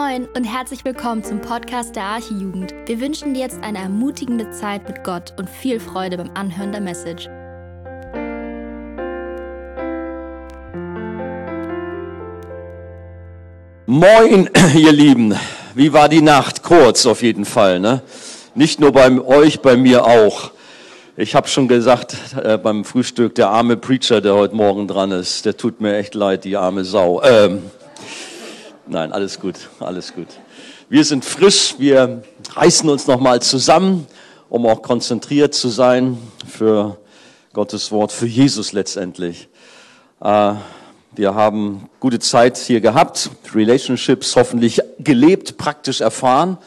Moin und herzlich willkommen zum Podcast der Archijugend. Wir wünschen dir jetzt eine ermutigende Zeit mit Gott und viel Freude beim Anhören der Message. Moin, ihr Lieben. Wie war die Nacht? Kurz auf jeden Fall. Ne? Nicht nur bei euch, bei mir auch. Ich habe schon gesagt äh, beim Frühstück, der arme Preacher, der heute Morgen dran ist, der tut mir echt leid, die arme Sau. Ähm, nein, alles gut, alles gut. Wir sind frisch, wir reißen uns nochmal zusammen, um auch konzentriert zu sein für Gottes Wort, für Jesus letztendlich. Äh, wir haben gute Zeit hier gehabt, Relationships hoffentlich gelebt, praktisch erfahren.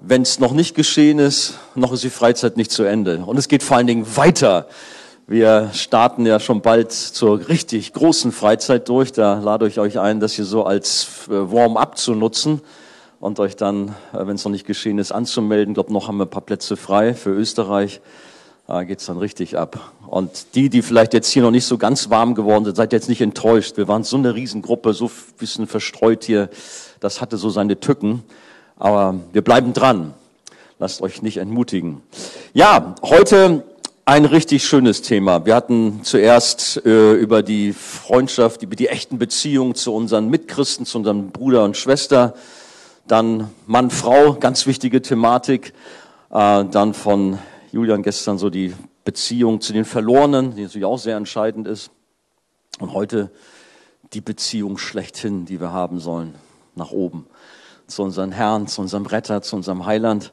Wenn es noch nicht geschehen ist, noch ist die Freizeit nicht zu Ende. Und es geht vor allen Dingen weiter. Wir starten ja schon bald zur richtig großen Freizeit durch. Da lade ich euch ein, das hier so als äh, Warm-up zu nutzen und euch dann, äh, wenn es noch nicht geschehen ist, anzumelden. Ich glaube, noch haben wir ein paar Plätze frei für Österreich. Da geht's dann richtig ab. Und die, die vielleicht jetzt hier noch nicht so ganz warm geworden sind, seid jetzt nicht enttäuscht. Wir waren so eine Riesengruppe, so ein bisschen verstreut hier. Das hatte so seine Tücken. Aber wir bleiben dran. Lasst euch nicht entmutigen. Ja, heute ein richtig schönes Thema. Wir hatten zuerst äh, über die Freundschaft, über die echten Beziehungen zu unseren Mitchristen, zu unseren Bruder und Schwester. Dann Mann, Frau, ganz wichtige Thematik. Äh, dann von Julian gestern so die Beziehung zu den Verlorenen, die natürlich auch sehr entscheidend ist. Und heute die Beziehung schlechthin, die wir haben sollen, nach oben, zu unserem Herrn, zu unserem Retter, zu unserem Heiland.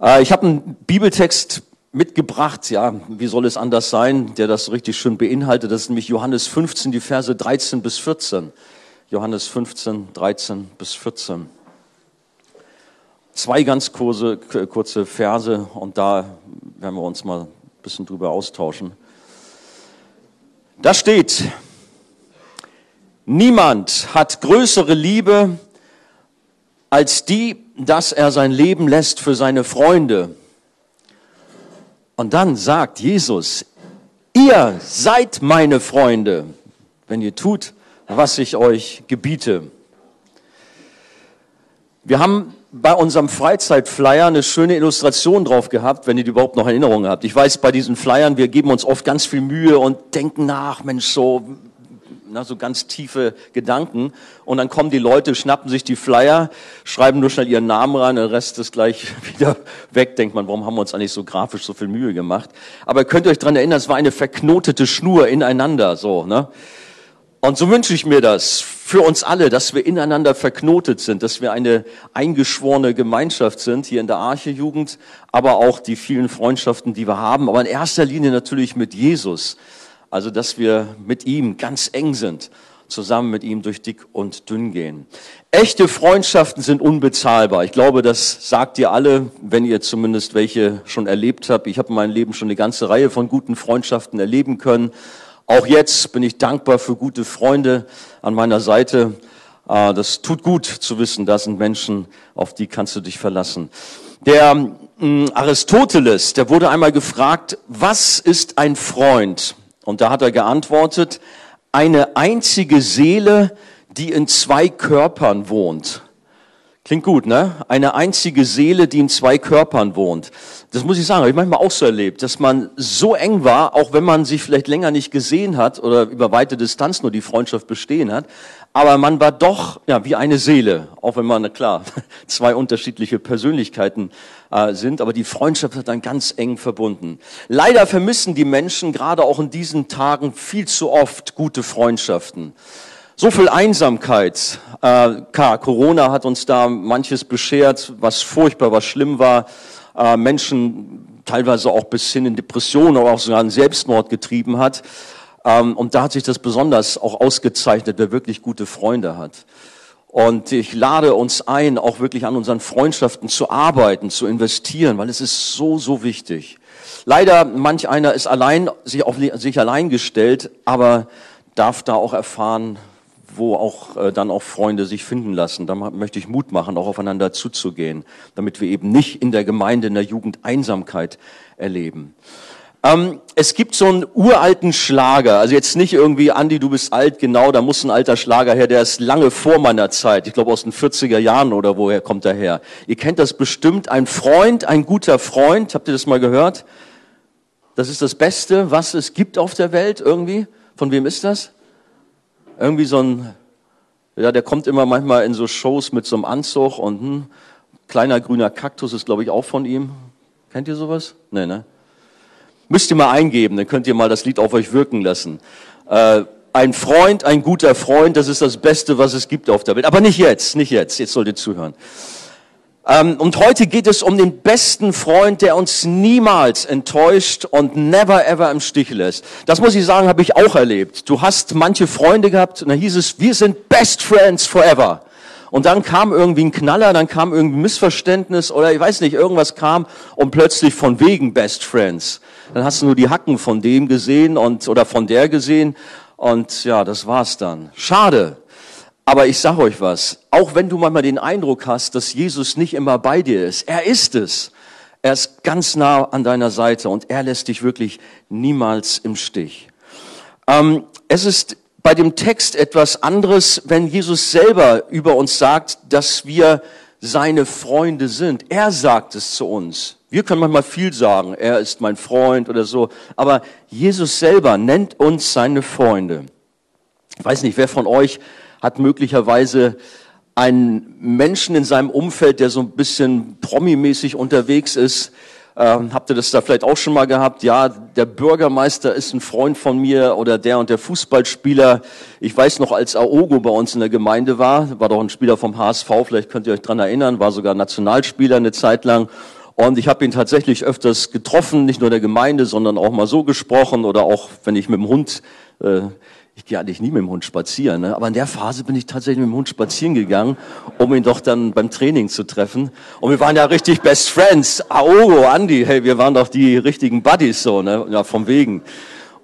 Äh, ich habe einen Bibeltext mitgebracht, ja, wie soll es anders sein, der das richtig schön beinhaltet. Das ist nämlich Johannes 15, die Verse 13 bis 14. Johannes 15, 13 bis 14. Zwei ganz kurze, kurze Verse und da werden wir uns mal ein bisschen drüber austauschen. Da steht, niemand hat größere Liebe als die, dass er sein Leben lässt für seine Freunde. Und dann sagt Jesus, ihr seid meine Freunde, wenn ihr tut, was ich euch gebiete. Wir haben bei unserem Freizeitflyer eine schöne Illustration drauf gehabt, wenn ihr die überhaupt noch Erinnerungen habt. Ich weiß, bei diesen Flyern, wir geben uns oft ganz viel Mühe und denken nach, Mensch, so, na, so ganz tiefe Gedanken. Und dann kommen die Leute, schnappen sich die Flyer, schreiben nur schnell ihren Namen rein, der Rest ist gleich wieder weg. Denkt man, warum haben wir uns eigentlich so grafisch so viel Mühe gemacht? Aber könnt ihr euch dran erinnern, es war eine verknotete Schnur ineinander, so, ne? Und so wünsche ich mir das für uns alle, dass wir ineinander verknotet sind, dass wir eine eingeschworene Gemeinschaft sind hier in der Arche-Jugend, aber auch die vielen Freundschaften, die wir haben, aber in erster Linie natürlich mit Jesus. Also, dass wir mit ihm ganz eng sind, zusammen mit ihm durch dick und dünn gehen. Echte Freundschaften sind unbezahlbar. Ich glaube, das sagt ihr alle, wenn ihr zumindest welche schon erlebt habt. Ich habe in meinem Leben schon eine ganze Reihe von guten Freundschaften erleben können. Auch jetzt bin ich dankbar für gute Freunde an meiner Seite. Ah, das tut gut zu wissen, da sind Menschen, auf die kannst du dich verlassen. Der mm, Aristoteles, der wurde einmal gefragt, was ist ein Freund? Und da hat er geantwortet, eine einzige Seele, die in zwei Körpern wohnt. Klingt gut, ne? Eine einzige Seele, die in zwei Körpern wohnt. Das muss ich sagen, habe ich manchmal auch so erlebt, dass man so eng war, auch wenn man sich vielleicht länger nicht gesehen hat oder über weite Distanz nur die Freundschaft bestehen hat, aber man war doch ja wie eine Seele, auch wenn man klar zwei unterschiedliche Persönlichkeiten äh, sind, aber die Freundschaft hat dann ganz eng verbunden. Leider vermissen die Menschen gerade auch in diesen Tagen viel zu oft gute Freundschaften. So viel Einsamkeit. Äh, klar, Corona hat uns da manches beschert, was furchtbar, was schlimm war. Äh, Menschen teilweise auch bis hin in Depressionen oder auch sogar einen Selbstmord getrieben hat. Ähm, und da hat sich das besonders auch ausgezeichnet, wer wirklich gute Freunde hat. Und ich lade uns ein, auch wirklich an unseren Freundschaften zu arbeiten, zu investieren, weil es ist so, so wichtig. Leider, manch einer ist allein, sich auf sich allein gestellt, aber darf da auch erfahren, wo auch äh, dann auch Freunde sich finden lassen. Da möchte ich Mut machen, auch aufeinander zuzugehen, damit wir eben nicht in der Gemeinde, in der Jugend Einsamkeit erleben. Ähm, es gibt so einen uralten Schlager, also jetzt nicht irgendwie, Andi, du bist alt, genau, da muss ein alter Schlager her, der ist lange vor meiner Zeit, ich glaube aus den 40er Jahren oder woher kommt er her. Ihr kennt das bestimmt, ein Freund, ein guter Freund, habt ihr das mal gehört? Das ist das Beste, was es gibt auf der Welt irgendwie. Von wem ist das? Irgendwie so ein, ja, der kommt immer manchmal in so Shows mit so einem Anzug und hm, kleiner grüner Kaktus ist, glaube ich, auch von ihm. Kennt ihr sowas? Nee, ne? Müsst ihr mal eingeben, dann könnt ihr mal das Lied auf euch wirken lassen. Äh, ein Freund, ein guter Freund, das ist das Beste, was es gibt auf der Welt. Aber nicht jetzt, nicht jetzt. Jetzt sollt ihr zuhören. Ähm, und heute geht es um den besten Freund, der uns niemals enttäuscht und never ever im Stich lässt. Das muss ich sagen, habe ich auch erlebt. Du hast manche Freunde gehabt und da hieß es, wir sind best friends forever. Und dann kam irgendwie ein Knaller, dann kam irgendwie ein Missverständnis oder ich weiß nicht, irgendwas kam und plötzlich von wegen Best Friends. Dann hast du nur die Hacken von dem gesehen und oder von der gesehen und ja, das war's dann. Schade. Aber ich sage euch was, auch wenn du manchmal den Eindruck hast, dass Jesus nicht immer bei dir ist, er ist es. Er ist ganz nah an deiner Seite und er lässt dich wirklich niemals im Stich. Ähm, es ist bei dem Text etwas anderes, wenn Jesus selber über uns sagt, dass wir seine Freunde sind. Er sagt es zu uns. Wir können manchmal viel sagen, er ist mein Freund oder so, aber Jesus selber nennt uns seine Freunde. Ich weiß nicht, wer von euch hat möglicherweise einen Menschen in seinem Umfeld, der so ein bisschen promimäßig unterwegs ist, ähm, habt ihr das da vielleicht auch schon mal gehabt? Ja, der Bürgermeister ist ein Freund von mir oder der und der Fußballspieler. Ich weiß noch, als Aogo bei uns in der Gemeinde war, war doch ein Spieler vom HSV, vielleicht könnt ihr euch dran erinnern, war sogar Nationalspieler eine Zeit lang. Und ich habe ihn tatsächlich öfters getroffen, nicht nur der Gemeinde, sondern auch mal so gesprochen oder auch, wenn ich mit dem Hund äh, ich gehe eigentlich nie mit dem Hund spazieren, ne? aber in der Phase bin ich tatsächlich mit dem Hund spazieren gegangen, um ihn doch dann beim Training zu treffen. Und wir waren ja richtig Best Friends. Aogo, Andy, hey, wir waren doch die richtigen Buddies so, ne? ja, vom Wegen.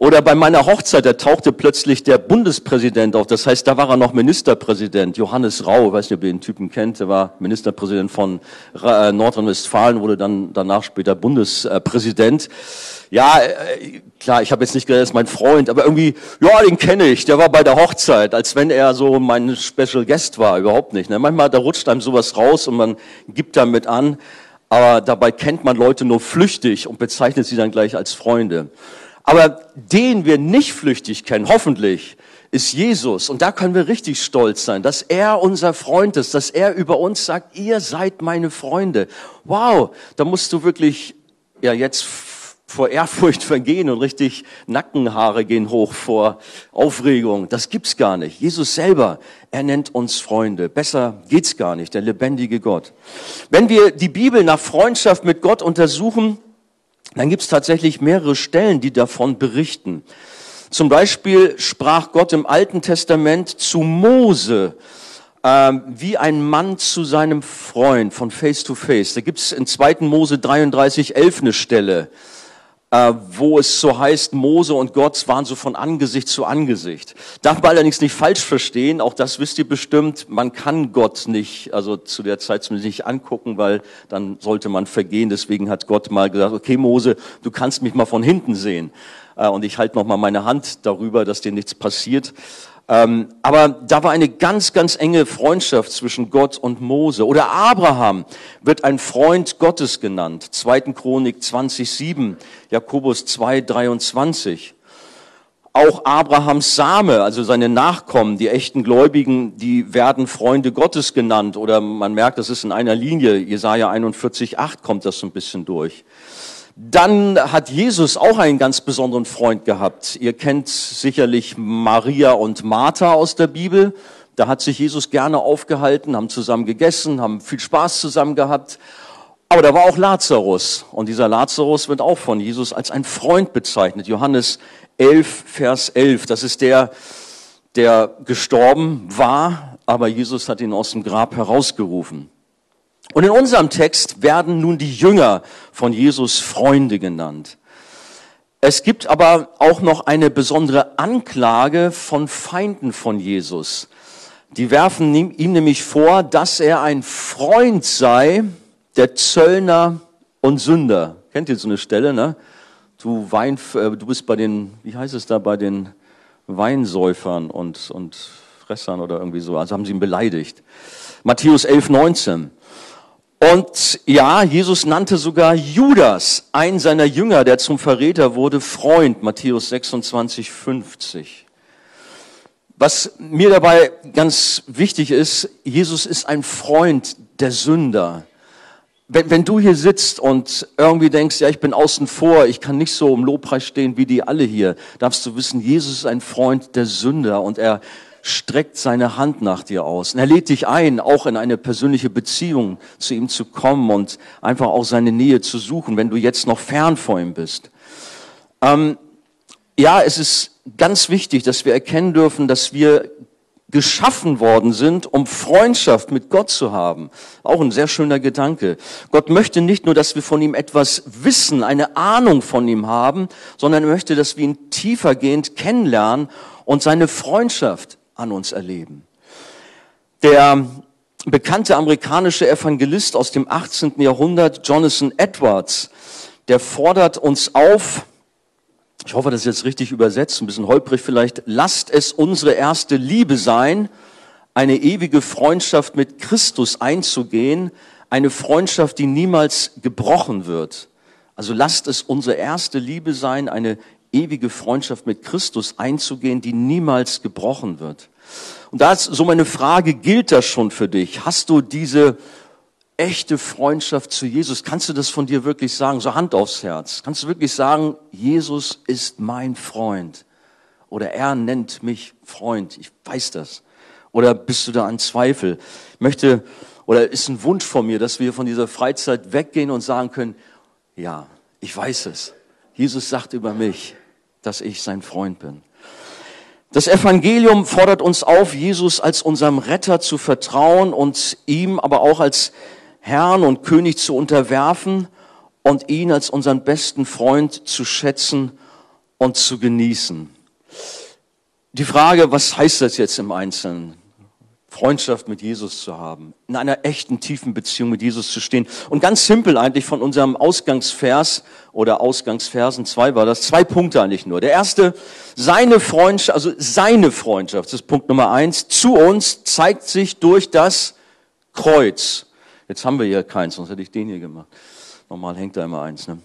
Oder bei meiner Hochzeit, da tauchte plötzlich der Bundespräsident auf. Das heißt, da war er noch Ministerpräsident. Johannes Rau, weiß nicht, ob ihr den Typen kennt, der war Ministerpräsident von äh, Nordrhein-Westfalen, wurde dann danach später Bundespräsident. Ja, äh, klar, ich habe jetzt nicht gesagt, er ist mein Freund, aber irgendwie, ja, den kenne ich, der war bei der Hochzeit, als wenn er so mein Special Guest war, überhaupt nicht. Ne? Manchmal, da rutscht einem sowas raus und man gibt damit an, aber dabei kennt man Leute nur flüchtig und bezeichnet sie dann gleich als Freunde. Aber den wir nicht flüchtig kennen, hoffentlich, ist Jesus. Und da können wir richtig stolz sein, dass er unser Freund ist, dass er über uns sagt, ihr seid meine Freunde. Wow, da musst du wirklich, ja, jetzt vor Ehrfurcht vergehen und richtig Nackenhaare gehen hoch vor Aufregung. Das gibt's gar nicht. Jesus selber, er nennt uns Freunde. Besser geht's gar nicht, der lebendige Gott. Wenn wir die Bibel nach Freundschaft mit Gott untersuchen, dann gibt es tatsächlich mehrere Stellen, die davon berichten. Zum Beispiel sprach Gott im Alten Testament zu Mose äh, wie ein Mann zu seinem Freund von Face to Face. Da gibt es in 2. Mose 33, 11 eine Stelle äh, wo es so heißt, Mose und Gott waren so von Angesicht zu Angesicht. Darf man allerdings nicht falsch verstehen, auch das wisst ihr bestimmt, man kann Gott nicht, also zu der Zeit zumindest nicht angucken, weil dann sollte man vergehen. Deswegen hat Gott mal gesagt, okay Mose, du kannst mich mal von hinten sehen. Äh, und ich halte noch mal meine Hand darüber, dass dir nichts passiert. Ähm, aber da war eine ganz, ganz enge Freundschaft zwischen Gott und Mose. Oder Abraham wird ein Freund Gottes genannt. 2. Chronik 20,7, Jakobus 2, 23. Auch Abrahams Same, also seine Nachkommen, die echten Gläubigen, die werden Freunde Gottes genannt. Oder man merkt, das ist in einer Linie. Jesaja 41, 8 kommt das so ein bisschen durch. Dann hat Jesus auch einen ganz besonderen Freund gehabt. Ihr kennt sicherlich Maria und Martha aus der Bibel. Da hat sich Jesus gerne aufgehalten, haben zusammen gegessen, haben viel Spaß zusammen gehabt. Aber da war auch Lazarus. Und dieser Lazarus wird auch von Jesus als ein Freund bezeichnet. Johannes 11, Vers 11. Das ist der, der gestorben war, aber Jesus hat ihn aus dem Grab herausgerufen. Und in unserem Text werden nun die Jünger von Jesus Freunde genannt. Es gibt aber auch noch eine besondere Anklage von Feinden von Jesus. Die werfen ihm nämlich vor, dass er ein Freund sei der Zöllner und Sünder. Kennt ihr so eine Stelle, ne? du Wein, äh, du bist bei den, wie heißt es da, bei den Weinsäufern und, und Fressern oder irgendwie so. Also haben sie ihn beleidigt. Matthäus 11, 19. Und ja, Jesus nannte sogar Judas, einen seiner Jünger, der zum Verräter wurde, Freund, Matthäus 26, 50. Was mir dabei ganz wichtig ist, Jesus ist ein Freund der Sünder. Wenn, wenn du hier sitzt und irgendwie denkst, ja, ich bin außen vor, ich kann nicht so im Lobpreis stehen wie die alle hier, darfst du wissen, Jesus ist ein Freund der Sünder und er streckt seine Hand nach dir aus. Und er lädt dich ein, auch in eine persönliche Beziehung zu ihm zu kommen und einfach auch seine Nähe zu suchen, wenn du jetzt noch fern vor ihm bist. Ähm, ja, es ist ganz wichtig, dass wir erkennen dürfen, dass wir geschaffen worden sind, um Freundschaft mit Gott zu haben. Auch ein sehr schöner Gedanke. Gott möchte nicht nur, dass wir von ihm etwas wissen, eine Ahnung von ihm haben, sondern er möchte, dass wir ihn tiefergehend kennenlernen und seine Freundschaft an uns erleben. Der bekannte amerikanische Evangelist aus dem 18. Jahrhundert, Jonathan Edwards, der fordert uns auf, ich hoffe, das ist jetzt richtig übersetzt, ein bisschen holprig vielleicht, lasst es unsere erste Liebe sein, eine ewige Freundschaft mit Christus einzugehen, eine Freundschaft, die niemals gebrochen wird. Also lasst es unsere erste Liebe sein, eine ewige Freundschaft mit Christus einzugehen, die niemals gebrochen wird. Und da ist so meine Frage, gilt das schon für dich? Hast du diese echte Freundschaft zu Jesus? Kannst du das von dir wirklich sagen? So Hand aufs Herz. Kannst du wirklich sagen, Jesus ist mein Freund? Oder er nennt mich Freund. Ich weiß das. Oder bist du da an Zweifel? Ich möchte, oder ist ein Wunsch von mir, dass wir von dieser Freizeit weggehen und sagen können, ja, ich weiß es. Jesus sagt über mich, dass ich sein Freund bin. Das Evangelium fordert uns auf, Jesus als unserem Retter zu vertrauen und ihm aber auch als Herrn und König zu unterwerfen und ihn als unseren besten Freund zu schätzen und zu genießen. Die Frage, was heißt das jetzt im Einzelnen? Freundschaft mit Jesus zu haben, in einer echten, tiefen Beziehung mit Jesus zu stehen. Und ganz simpel eigentlich von unserem Ausgangsvers oder Ausgangsversen zwei war das, zwei Punkte eigentlich nur. Der erste, seine Freundschaft, also seine Freundschaft, das ist Punkt Nummer eins, zu uns zeigt sich durch das Kreuz. Jetzt haben wir hier keins, sonst hätte ich den hier gemacht. Normal hängt da immer eins. Ne?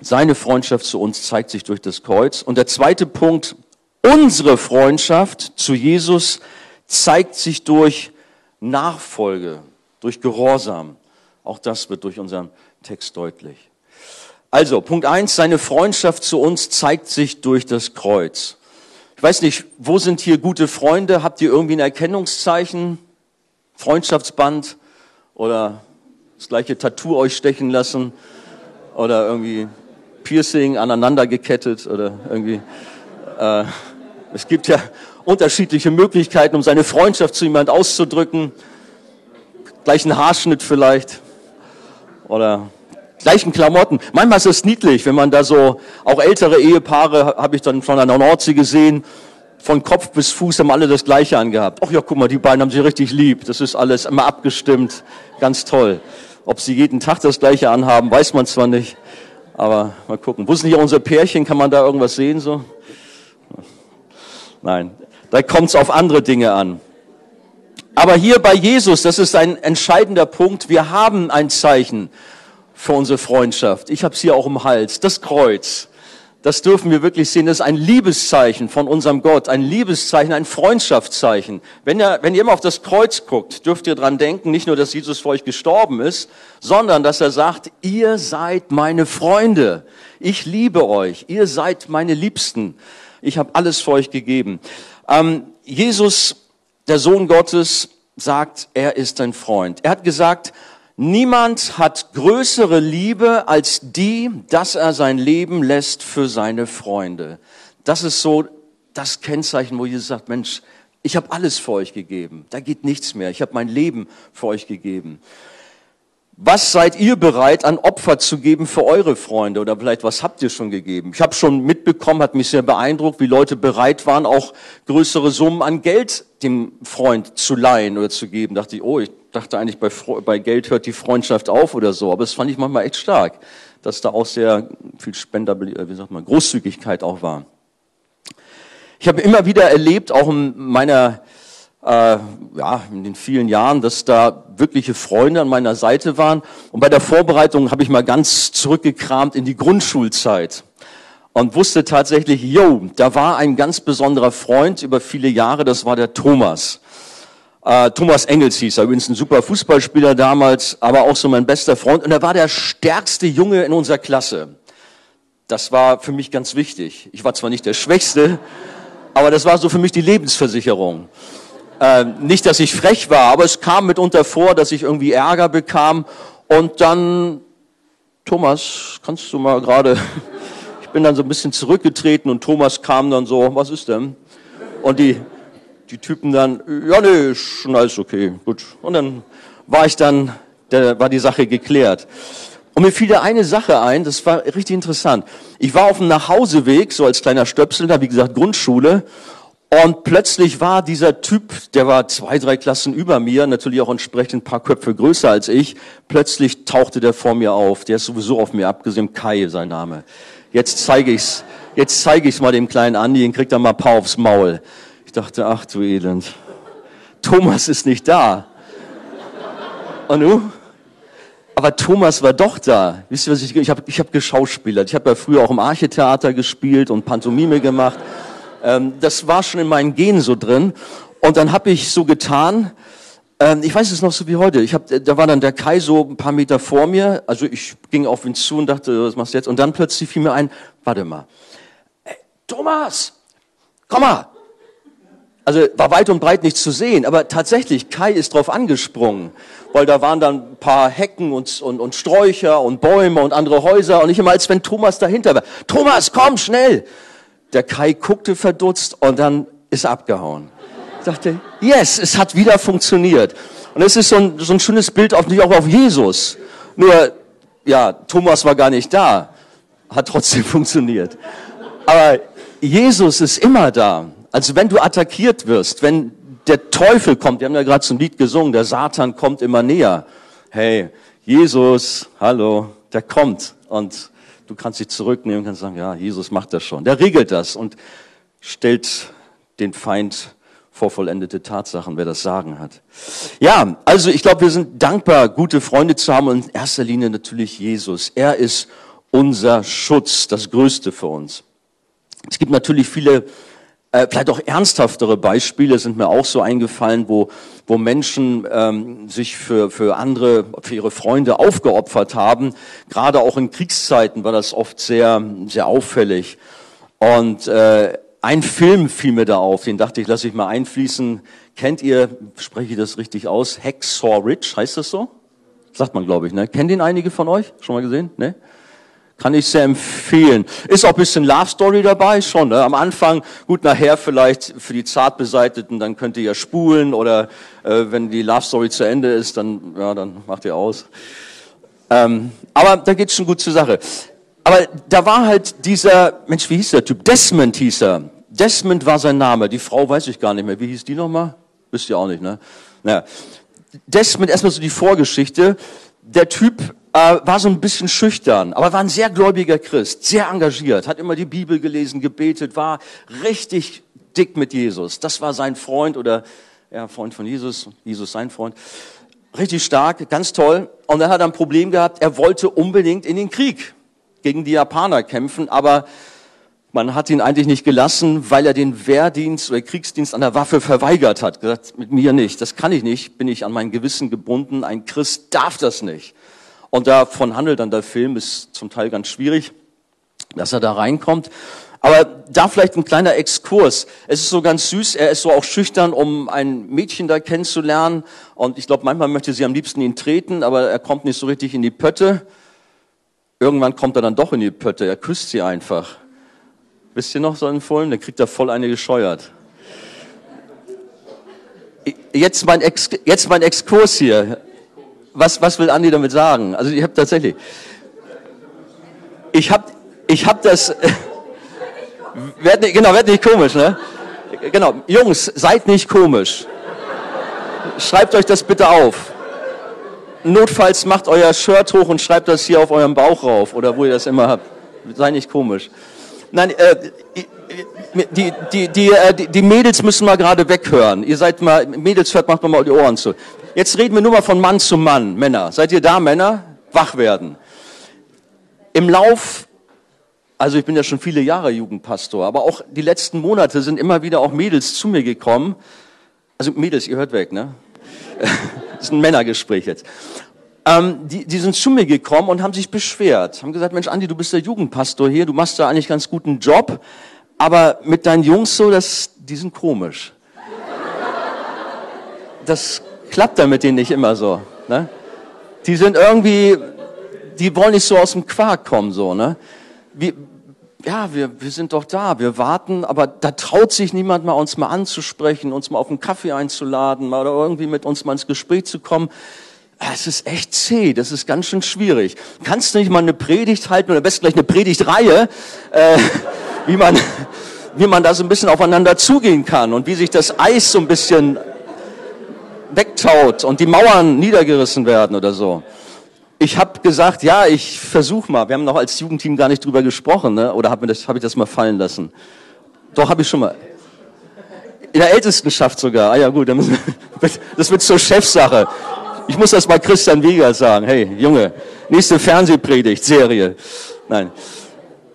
Seine Freundschaft zu uns zeigt sich durch das Kreuz. Und der zweite Punkt, unsere Freundschaft zu Jesus zeigt sich durch Nachfolge, durch Gehorsam. Auch das wird durch unseren Text deutlich. Also, Punkt eins: seine Freundschaft zu uns zeigt sich durch das Kreuz. Ich weiß nicht, wo sind hier gute Freunde? Habt ihr irgendwie ein Erkennungszeichen? Freundschaftsband? Oder das gleiche Tattoo euch stechen lassen? Oder irgendwie Piercing aneinander gekettet? Oder irgendwie, äh, es gibt ja unterschiedliche Möglichkeiten, um seine Freundschaft zu jemand auszudrücken. Gleichen Haarschnitt vielleicht oder gleichen Klamotten. Manchmal ist es niedlich, wenn man da so, auch ältere Ehepaare habe ich dann von der Nordsee gesehen, von Kopf bis Fuß haben alle das Gleiche angehabt. Ach ja, guck mal, die beiden haben sich richtig lieb. Das ist alles immer abgestimmt. Ganz toll. Ob sie jeden Tag das Gleiche anhaben, weiß man zwar nicht. Aber mal gucken. Wo sind hier unsere Pärchen? Kann man da irgendwas sehen so? Nein. Da kommt es auf andere Dinge an. Aber hier bei Jesus, das ist ein entscheidender Punkt, wir haben ein Zeichen für unsere Freundschaft. Ich habe es hier auch im Hals, das Kreuz. Das dürfen wir wirklich sehen. Das ist ein Liebeszeichen von unserem Gott, ein Liebeszeichen, ein Freundschaftszeichen. Wenn ihr, wenn ihr immer auf das Kreuz guckt, dürft ihr dran denken, nicht nur, dass Jesus für euch gestorben ist, sondern dass er sagt, ihr seid meine Freunde. Ich liebe euch. Ihr seid meine Liebsten. Ich habe alles für euch gegeben. Ähm, Jesus, der Sohn Gottes, sagt, er ist ein Freund. Er hat gesagt, niemand hat größere Liebe als die, dass er sein Leben lässt für seine Freunde. Das ist so das Kennzeichen, wo Jesus sagt, Mensch, ich habe alles für euch gegeben. Da geht nichts mehr. Ich habe mein Leben für euch gegeben. Was seid ihr bereit an Opfer zu geben für eure Freunde? Oder vielleicht was habt ihr schon gegeben? Ich habe schon mitbekommen, hat mich sehr beeindruckt, wie Leute bereit waren, auch größere Summen an Geld dem Freund zu leihen oder zu geben. Dachte ich, oh, ich dachte eigentlich, bei, bei Geld hört die Freundschaft auf oder so. Aber das fand ich manchmal echt stark, dass da auch sehr viel Spender, wie sagt man, Großzügigkeit auch war. Ich habe immer wieder erlebt, auch in meiner äh, ja, in den vielen Jahren, dass da wirkliche Freunde an meiner Seite waren. Und bei der Vorbereitung habe ich mal ganz zurückgekramt in die Grundschulzeit und wusste tatsächlich, yo, da war ein ganz besonderer Freund über viele Jahre, das war der Thomas. Äh, Thomas Engels hieß er, übrigens ein super Fußballspieler damals, aber auch so mein bester Freund. Und er war der stärkste Junge in unserer Klasse. Das war für mich ganz wichtig. Ich war zwar nicht der Schwächste, aber das war so für mich die Lebensversicherung. Äh, nicht, dass ich frech war, aber es kam mitunter vor, dass ich irgendwie Ärger bekam und dann, Thomas, kannst du mal gerade, ich bin dann so ein bisschen zurückgetreten und Thomas kam dann so, was ist denn? Und die, die Typen dann, ja, nee, schon alles okay, gut. Und dann war ich dann, da war die Sache geklärt. Und mir fiel da eine Sache ein, das war richtig interessant. Ich war auf dem Nachhauseweg, so als kleiner Stöpsel, da wie gesagt Grundschule, und plötzlich war dieser Typ, der war zwei, drei Klassen über mir, natürlich auch entsprechend ein paar Köpfe größer als ich, plötzlich tauchte der vor mir auf. Der ist sowieso auf mir abgesehen, Kai sein Name. Jetzt zeige ich's, jetzt zeige ich's mal dem kleinen Andi, den kriegt er mal ein paar aufs Maul. Ich dachte, ach du Elend. Thomas ist nicht da. Und du? Aber Thomas war doch da. Wisst ihr, was ich, ich habe ich hab geschauspielert. Ich habe ja früher auch im Archetheater gespielt und Pantomime gemacht. Ähm, das war schon in meinen Genen so drin. Und dann habe ich so getan, ähm, ich weiß es noch so wie heute. Ich hab, da war dann der Kai so ein paar Meter vor mir. Also ich ging auf ihn zu und dachte, was machst du jetzt? Und dann plötzlich fiel mir ein, warte mal. Hey, Thomas, komm mal. Also war weit und breit nichts zu sehen, aber tatsächlich, Kai ist drauf angesprungen, weil da waren dann ein paar Hecken und, und, und Sträucher und Bäume und andere Häuser und ich immer, als wenn Thomas dahinter war. Thomas, komm, schnell! Der Kai guckte verdutzt und dann ist abgehauen. Ich dachte, yes, es hat wieder funktioniert. Und es ist so ein, so ein schönes Bild auf, auch auf Jesus. Nur, ja, Thomas war gar nicht da. Hat trotzdem funktioniert. Aber Jesus ist immer da. Also wenn du attackiert wirst, wenn der Teufel kommt, wir haben ja gerade zum Lied gesungen, der Satan kommt immer näher. Hey, Jesus, hallo, der kommt und Du kannst dich zurücknehmen und kannst sagen, ja, Jesus macht das schon. Der regelt das und stellt den Feind vor vollendete Tatsachen, wer das Sagen hat. Ja, also ich glaube, wir sind dankbar, gute Freunde zu haben und in erster Linie natürlich Jesus. Er ist unser Schutz, das Größte für uns. Es gibt natürlich viele äh, vielleicht auch ernsthaftere Beispiele sind mir auch so eingefallen, wo, wo Menschen ähm, sich für, für andere, für ihre Freunde aufgeopfert haben. Gerade auch in Kriegszeiten war das oft sehr, sehr auffällig. Und äh, ein Film fiel mir da auf, den dachte ich, lasse ich mal einfließen. Kennt ihr, spreche ich das richtig aus, Hacksaw Ridge, heißt das so? Sagt man, glaube ich, ne? Kennt ihn einige von euch? Schon mal gesehen? Ne? Kann ich sehr empfehlen. Ist auch ein bisschen Love Story dabei, schon. Ne? Am Anfang, gut, nachher vielleicht für die Zartbeseiteten, dann könnt ihr ja spulen oder äh, wenn die Love Story zu Ende ist, dann, ja, dann macht ihr aus. Ähm, aber da geht's schon gut zur Sache. Aber da war halt dieser, Mensch, wie hieß der Typ? Desmond hieß er. Desmond war sein Name. Die Frau weiß ich gar nicht mehr. Wie hieß die nochmal? Wisst ihr auch nicht, ne? Naja. Desmond, erstmal so die Vorgeschichte. Der Typ äh, war so ein bisschen schüchtern, aber war ein sehr gläubiger Christ, sehr engagiert, hat immer die Bibel gelesen, gebetet, war richtig dick mit Jesus. Das war sein Freund oder ja, Freund von Jesus, Jesus sein Freund. Richtig stark, ganz toll. Und er hat ein Problem gehabt, er wollte unbedingt in den Krieg gegen die Japaner kämpfen, aber man hat ihn eigentlich nicht gelassen, weil er den Wehrdienst oder Kriegsdienst an der Waffe verweigert hat. Gesagt, mit mir nicht, das kann ich nicht, bin ich an mein Gewissen gebunden, ein Christ darf das nicht. Und davon handelt dann der Film, ist zum Teil ganz schwierig, dass er da reinkommt. Aber da vielleicht ein kleiner Exkurs. Es ist so ganz süß, er ist so auch schüchtern, um ein Mädchen da kennenzulernen. Und ich glaube, manchmal möchte sie am liebsten ihn treten, aber er kommt nicht so richtig in die Pötte. Irgendwann kommt er dann doch in die Pötte, er küsst sie einfach. Wisst ihr noch so einen Film? Dann kriegt er voll eine gescheuert. Jetzt mein, Ex jetzt mein Exkurs hier. Was, was will Andi damit sagen? Also ich habe tatsächlich, ich habe ich hab das, werd nicht, genau, werd nicht komisch, ne? Genau, Jungs, seid nicht komisch. Schreibt euch das bitte auf. Notfalls macht euer Shirt hoch und schreibt das hier auf eurem Bauch rauf oder wo ihr das immer habt. Sei nicht komisch. Nein, äh, die, die, die, äh, die, Mädels müssen mal gerade weghören. Ihr seid mal, Mädels hört, macht mal die Ohren zu. Jetzt reden wir nur mal von Mann zu Mann, Männer. Seid ihr da, Männer? Wach werden. Im Lauf, also ich bin ja schon viele Jahre Jugendpastor, aber auch die letzten Monate sind immer wieder auch Mädels zu mir gekommen. Also Mädels, ihr hört weg, ne? Das ist ein Männergespräch jetzt. Ähm, die, die sind zu mir gekommen und haben sich beschwert. Haben gesagt, Mensch, Andi, du bist der Jugendpastor hier, du machst da eigentlich ganz guten Job, aber mit deinen Jungs so, das, die sind komisch. Das klappt da mit denen nicht immer so. Ne? Die sind irgendwie, die wollen nicht so aus dem Quark kommen, so, ne? Wir, ja, wir, wir sind doch da, wir warten, aber da traut sich niemand mal, uns mal anzusprechen, uns mal auf einen Kaffee einzuladen, mal oder irgendwie mit uns mal ins Gespräch zu kommen. Es ist echt zäh, das ist ganz schön schwierig. Kannst du nicht mal eine Predigt halten oder besten gleich eine Predigtreihe, äh, wie man, wie man da so ein bisschen aufeinander zugehen kann und wie sich das Eis so ein bisschen wegtaut und die Mauern niedergerissen werden oder so. Ich habe gesagt, ja, ich versuche mal. Wir haben noch als Jugendteam gar nicht drüber gesprochen, ne? oder habe hab ich das mal fallen lassen? Doch, habe ich schon mal. In der Ältestenschaft sogar. Ah ja, gut, das wird zur Chefsache. Ich muss das mal Christian Wieger sagen. Hey, Junge, nächste Fernsehpredigt, Serie. Nein.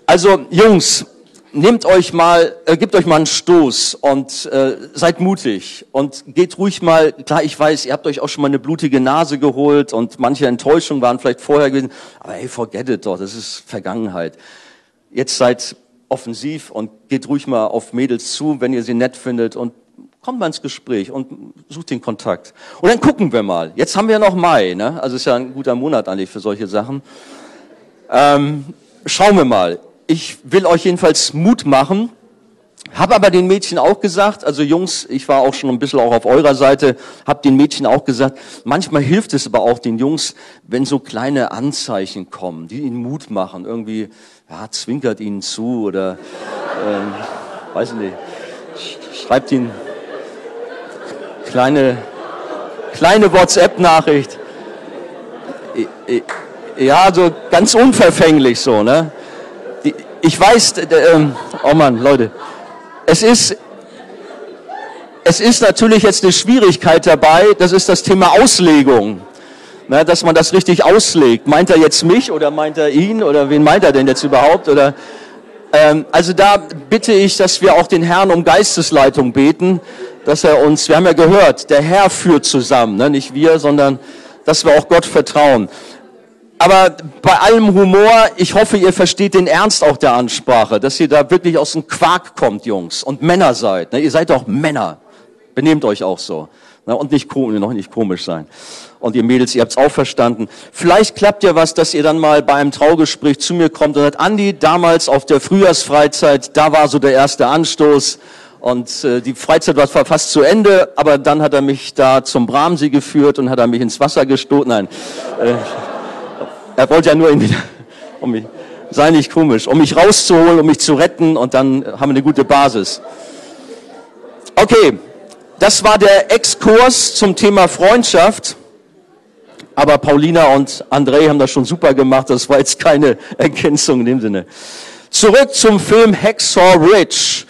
Also, Jungs, nehmt euch mal, äh, gebt euch mal einen Stoß und äh, seid mutig und geht ruhig mal, klar, ich weiß, ihr habt euch auch schon mal eine blutige Nase geholt und manche Enttäuschungen waren vielleicht vorher gewesen, aber hey, forget it doch, das ist Vergangenheit. Jetzt seid offensiv und geht ruhig mal auf Mädels zu, wenn ihr sie nett findet und kommt mal ins Gespräch und sucht den Kontakt. Und dann gucken wir mal. Jetzt haben wir ja noch Mai, ne? also ist ja ein guter Monat eigentlich für solche Sachen. Ähm, schauen wir mal ich will euch jedenfalls Mut machen, habe aber den Mädchen auch gesagt, also Jungs, ich war auch schon ein bisschen auch auf eurer Seite, habe den Mädchen auch gesagt, manchmal hilft es aber auch den Jungs, wenn so kleine Anzeichen kommen, die ihnen Mut machen, irgendwie, ja, zwinkert ihnen zu oder, ähm, weiß ich nicht, schreibt ihnen kleine, kleine WhatsApp-Nachricht. Ja, so ganz unverfänglich so, ne? Ich weiß, äh, oh Mann, Leute, es ist, es ist natürlich jetzt eine Schwierigkeit dabei, das ist das Thema Auslegung. Na, dass man das richtig auslegt. Meint er jetzt mich oder meint er ihn oder wen meint er denn jetzt überhaupt? Oder, ähm, also da bitte ich, dass wir auch den Herrn um Geistesleitung beten, dass er uns, wir haben ja gehört, der Herr führt zusammen, ne? nicht wir, sondern dass wir auch Gott vertrauen. Aber bei allem Humor, ich hoffe, ihr versteht den Ernst auch der Ansprache, dass ihr da wirklich aus dem Quark kommt, Jungs, und Männer seid. Ne? Ihr seid doch Männer. Benehmt euch auch so. Ne? Und nicht komisch, noch nicht komisch sein. Und ihr Mädels, ihr habt's auch verstanden. Vielleicht klappt ja was, dass ihr dann mal bei einem Traugespräch zu mir kommt und sagt, Andi, damals auf der Frühjahrsfreizeit, da war so der erste Anstoß. Und äh, die Freizeit war fast zu Ende, aber dann hat er mich da zum Bramsee geführt und hat er mich ins Wasser gestoßen. Nein. Äh, er wollte ja nur ihn wieder, um mich, sei nicht komisch, um mich rauszuholen, um mich zu retten und dann haben wir eine gute Basis. Okay, das war der Exkurs zum Thema Freundschaft. Aber Paulina und André haben das schon super gemacht. Das war jetzt keine Ergänzung in dem Sinne. Zurück zum Film Hacksaw Ridge.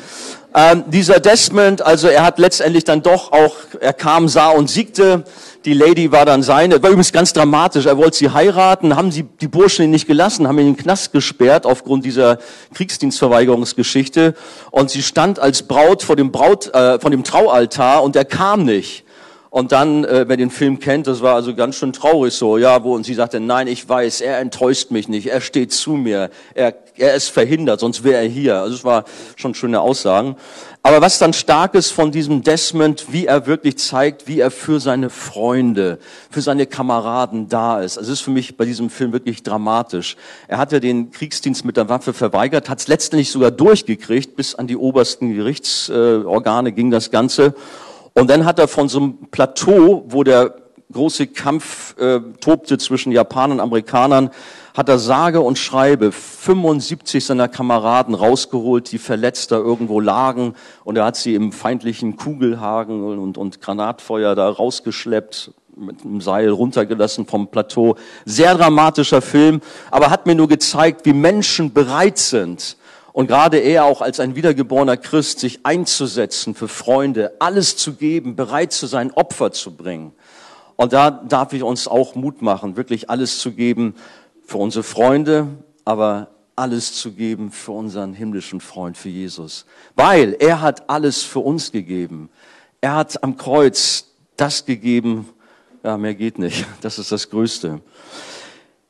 Ähm, dieser Desmond, also er hat letztendlich dann doch auch, er kam, sah und siegte. Die Lady war dann seine. War übrigens ganz dramatisch. Er wollte sie heiraten, haben sie die Burschen ihn nicht gelassen, haben ihn in den Knast gesperrt aufgrund dieser Kriegsdienstverweigerungsgeschichte. Und sie stand als Braut vor dem Braut, äh, von dem Traualtar und er kam nicht. Und dann, äh, wer den Film kennt, das war also ganz schön traurig so, ja, wo und sie sagte, nein, ich weiß, er enttäuscht mich nicht, er steht zu mir, er, er ist verhindert, sonst wäre er hier. Also es war schon schöne Aussagen. Aber was dann stark ist von diesem Desmond, wie er wirklich zeigt, wie er für seine Freunde, für seine Kameraden da ist. Also es ist für mich bei diesem Film wirklich dramatisch. Er hatte den Kriegsdienst mit der Waffe verweigert, hat es letztendlich sogar durchgekriegt, bis an die obersten Gerichtsorgane ging das Ganze. Und dann hat er von so einem Plateau, wo der große Kampf äh, tobte zwischen Japanern und Amerikanern, hat er sage und schreibe 75 seiner Kameraden rausgeholt, die verletzt da irgendwo lagen. Und er hat sie im feindlichen Kugelhagen und, und Granatfeuer da rausgeschleppt, mit einem Seil runtergelassen vom Plateau. Sehr dramatischer Film, aber hat mir nur gezeigt, wie Menschen bereit sind, und gerade er auch als ein wiedergeborener Christ sich einzusetzen für Freunde, alles zu geben, bereit zu sein, Opfer zu bringen. Und da darf ich uns auch Mut machen, wirklich alles zu geben für unsere Freunde, aber alles zu geben für unseren himmlischen Freund, für Jesus. Weil er hat alles für uns gegeben. Er hat am Kreuz das gegeben, ja, mehr geht nicht. Das ist das Größte.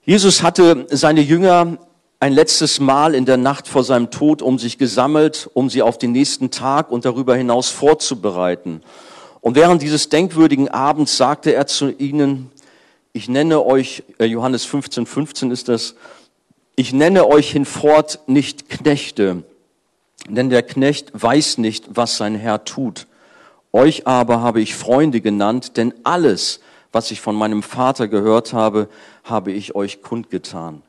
Jesus hatte seine Jünger ein letztes Mal in der Nacht vor seinem Tod um sich gesammelt, um sie auf den nächsten Tag und darüber hinaus vorzubereiten. Und während dieses denkwürdigen Abends sagte er zu ihnen, ich nenne euch, äh, Johannes 15, 15 ist das, ich nenne euch hinfort nicht Knechte, denn der Knecht weiß nicht, was sein Herr tut. Euch aber habe ich Freunde genannt, denn alles, was ich von meinem Vater gehört habe, habe ich euch kundgetan.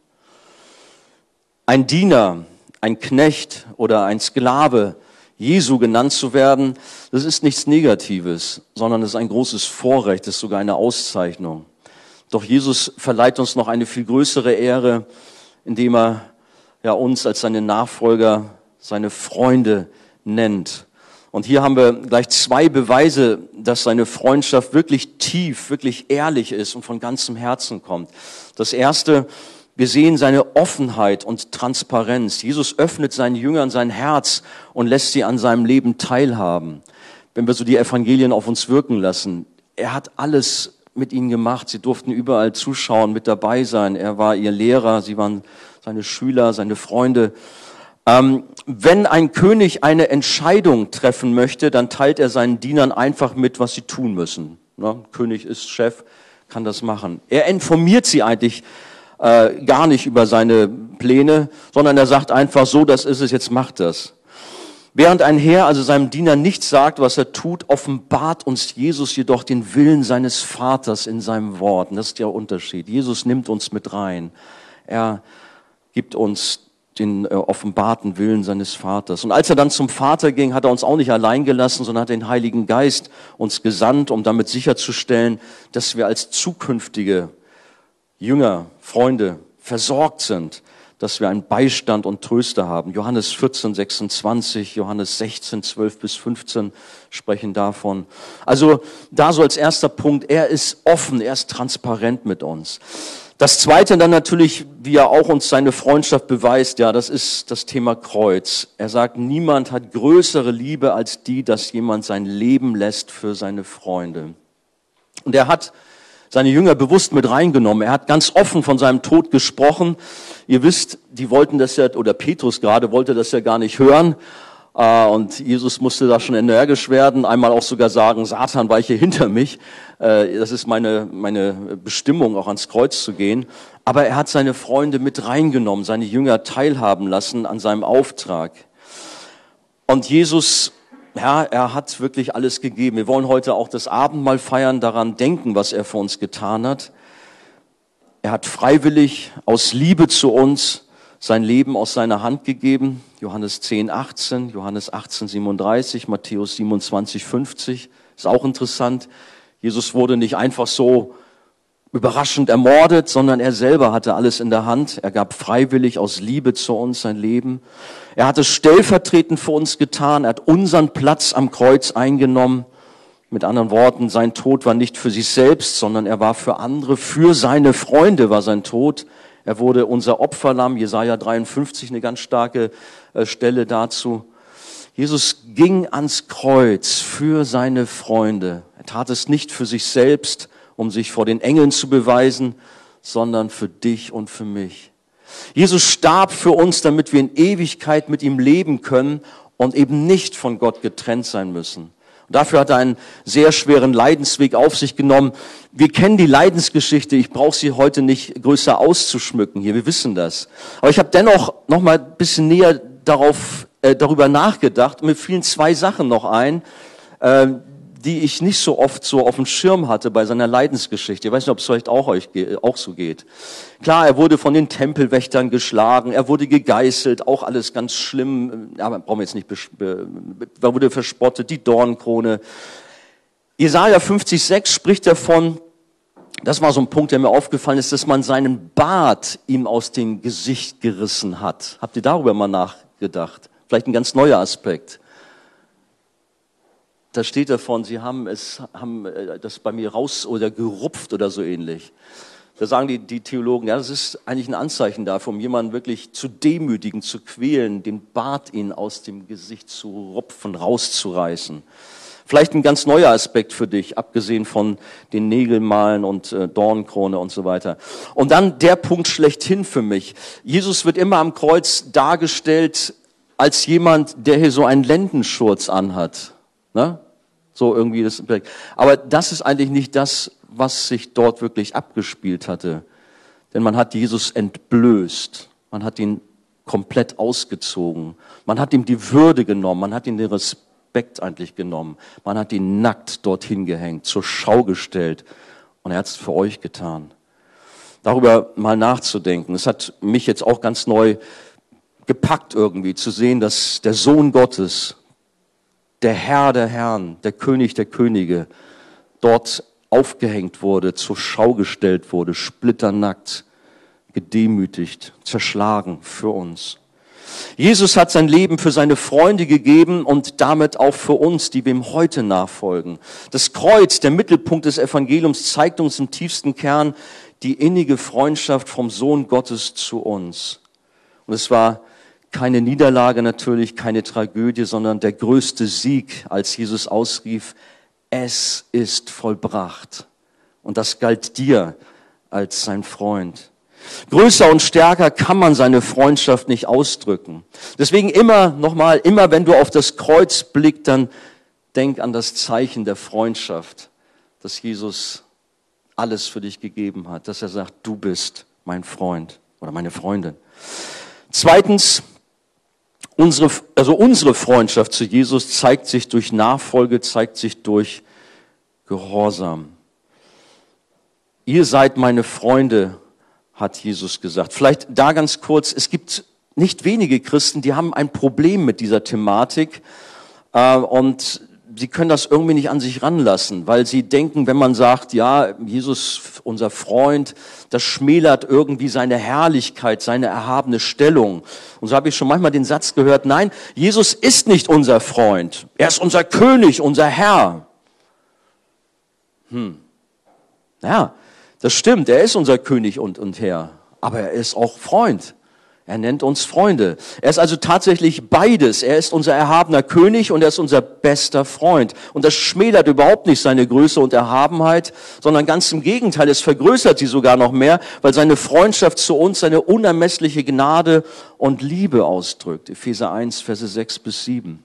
Ein Diener, ein Knecht oder ein Sklave Jesu genannt zu werden, das ist nichts Negatives, sondern es ist ein großes Vorrecht, es ist sogar eine Auszeichnung. Doch Jesus verleiht uns noch eine viel größere Ehre, indem er ja uns als seine Nachfolger, seine Freunde nennt. Und hier haben wir gleich zwei Beweise, dass seine Freundschaft wirklich tief, wirklich ehrlich ist und von ganzem Herzen kommt. Das erste, wir sehen seine Offenheit und Transparenz. Jesus öffnet seinen Jüngern sein Herz und lässt sie an seinem Leben teilhaben. Wenn wir so die Evangelien auf uns wirken lassen, er hat alles mit ihnen gemacht. Sie durften überall zuschauen, mit dabei sein. Er war ihr Lehrer, sie waren seine Schüler, seine Freunde. Ähm, wenn ein König eine Entscheidung treffen möchte, dann teilt er seinen Dienern einfach mit, was sie tun müssen. Ja, König ist Chef, kann das machen. Er informiert sie eigentlich äh, gar nicht über seine Pläne, sondern er sagt einfach so, das ist es, jetzt macht das. Während ein Herr also seinem Diener nichts sagt, was er tut, offenbart uns Jesus jedoch den Willen seines Vaters in seinem Wort. Und das ist der Unterschied. Jesus nimmt uns mit rein. Er gibt uns den äh, offenbarten Willen seines Vaters. Und als er dann zum Vater ging, hat er uns auch nicht allein gelassen, sondern hat den Heiligen Geist uns gesandt, um damit sicherzustellen, dass wir als zukünftige Jünger, Freunde versorgt sind, dass wir einen Beistand und Tröster haben. Johannes 14, 26, Johannes 16, 12 bis 15 sprechen davon. Also da so als erster Punkt, er ist offen, er ist transparent mit uns. Das zweite dann natürlich, wie er auch uns seine Freundschaft beweist, ja, das ist das Thema Kreuz. Er sagt, niemand hat größere Liebe als die, dass jemand sein Leben lässt für seine Freunde. Und er hat seine Jünger bewusst mit reingenommen. Er hat ganz offen von seinem Tod gesprochen. Ihr wisst, die wollten das ja, oder Petrus gerade wollte das ja gar nicht hören. Äh, und Jesus musste da schon energisch werden, einmal auch sogar sagen, Satan weiche hinter mich. Äh, das ist meine, meine Bestimmung, auch ans Kreuz zu gehen. Aber er hat seine Freunde mit reingenommen, seine Jünger teilhaben lassen an seinem Auftrag. Und Jesus ja, er hat wirklich alles gegeben. Wir wollen heute auch das Abendmahl feiern, daran denken, was er für uns getan hat. Er hat freiwillig aus Liebe zu uns sein Leben aus seiner Hand gegeben. Johannes 10, 18, Johannes 18, 37, Matthäus 27, 50. Ist auch interessant. Jesus wurde nicht einfach so überraschend ermordet, sondern er selber hatte alles in der Hand. Er gab freiwillig aus Liebe zu uns sein Leben. Er hat es stellvertretend für uns getan. Er hat unseren Platz am Kreuz eingenommen. Mit anderen Worten, sein Tod war nicht für sich selbst, sondern er war für andere, für seine Freunde war sein Tod. Er wurde unser Opferlamm, Jesaja 53, eine ganz starke äh, Stelle dazu. Jesus ging ans Kreuz für seine Freunde. Er tat es nicht für sich selbst, um sich vor den Engeln zu beweisen, sondern für dich und für mich. Jesus starb für uns, damit wir in Ewigkeit mit ihm leben können und eben nicht von Gott getrennt sein müssen. Und dafür hat er einen sehr schweren Leidensweg auf sich genommen. Wir kennen die Leidensgeschichte. Ich brauche sie heute nicht größer auszuschmücken hier. Wir wissen das. Aber ich habe dennoch noch mal ein bisschen näher darauf, äh, darüber nachgedacht. Und mir fielen zwei Sachen noch ein, äh, die ich nicht so oft so auf dem Schirm hatte bei seiner Leidensgeschichte. Ich weiß nicht, ob es vielleicht auch euch auch so geht. Klar, er wurde von den Tempelwächtern geschlagen, er wurde gegeißelt, auch alles ganz schlimm. Aber brauchen wir jetzt nicht, er wurde verspottet, die Dornkrone. Jesaja 50,6 spricht davon, das war so ein Punkt, der mir aufgefallen ist, dass man seinen Bart ihm aus dem Gesicht gerissen hat. Habt ihr darüber mal nachgedacht? Vielleicht ein ganz neuer Aspekt. Da steht davon, sie haben es, haben äh, das bei mir raus oder gerupft oder so ähnlich. Da sagen die, die Theologen, ja, das ist eigentlich ein Anzeichen dafür, um jemanden wirklich zu demütigen, zu quälen, den Bart ihn aus dem Gesicht zu rupfen, rauszureißen. Vielleicht ein ganz neuer Aspekt für dich, abgesehen von den Nägelmalen und äh, Dornkrone und so weiter. Und dann der Punkt schlechthin für mich. Jesus wird immer am Kreuz dargestellt als jemand, der hier so einen Lendenschurz anhat. Ne? So irgendwie das. Aber das ist eigentlich nicht das, was sich dort wirklich abgespielt hatte. Denn man hat Jesus entblößt. Man hat ihn komplett ausgezogen. Man hat ihm die Würde genommen. Man hat ihm den Respekt eigentlich genommen. Man hat ihn nackt dorthin gehängt, zur Schau gestellt. Und er hat es für euch getan. Darüber mal nachzudenken. Es hat mich jetzt auch ganz neu gepackt irgendwie, zu sehen, dass der Sohn Gottes, der Herr der Herren, der König der Könige, dort aufgehängt wurde, zur Schau gestellt wurde, splitternackt, gedemütigt, zerschlagen für uns. Jesus hat sein Leben für seine Freunde gegeben und damit auch für uns, die ihm heute nachfolgen. Das Kreuz, der Mittelpunkt des Evangeliums, zeigt uns im tiefsten Kern die innige Freundschaft vom Sohn Gottes zu uns. Und es war keine Niederlage natürlich, keine Tragödie, sondern der größte Sieg, als Jesus ausrief, es ist vollbracht. Und das galt dir als sein Freund. Größer und stärker kann man seine Freundschaft nicht ausdrücken. Deswegen immer, nochmal, immer wenn du auf das Kreuz blickst, dann denk an das Zeichen der Freundschaft, dass Jesus alles für dich gegeben hat, dass er sagt, du bist mein Freund oder meine Freundin. Zweitens, unsere, also unsere Freundschaft zu Jesus zeigt sich durch Nachfolge, zeigt sich durch Gehorsam. Ihr seid meine Freunde, hat Jesus gesagt. Vielleicht da ganz kurz, es gibt nicht wenige Christen, die haben ein Problem mit dieser Thematik äh, und sie können das irgendwie nicht an sich ranlassen, weil sie denken, wenn man sagt, ja, Jesus, unser Freund, das schmälert irgendwie seine Herrlichkeit, seine erhabene Stellung. Und so habe ich schon manchmal den Satz gehört, nein, Jesus ist nicht unser Freund, er ist unser König, unser Herr. Hm. Ja, das stimmt, er ist unser König und, und Herr, aber er ist auch Freund. Er nennt uns Freunde. Er ist also tatsächlich beides. Er ist unser erhabener König und er ist unser bester Freund. Und das schmälert überhaupt nicht seine Größe und Erhabenheit, sondern ganz im Gegenteil, es vergrößert sie sogar noch mehr, weil seine Freundschaft zu uns seine unermessliche Gnade und Liebe ausdrückt. Epheser 1, Verse 6 bis 7.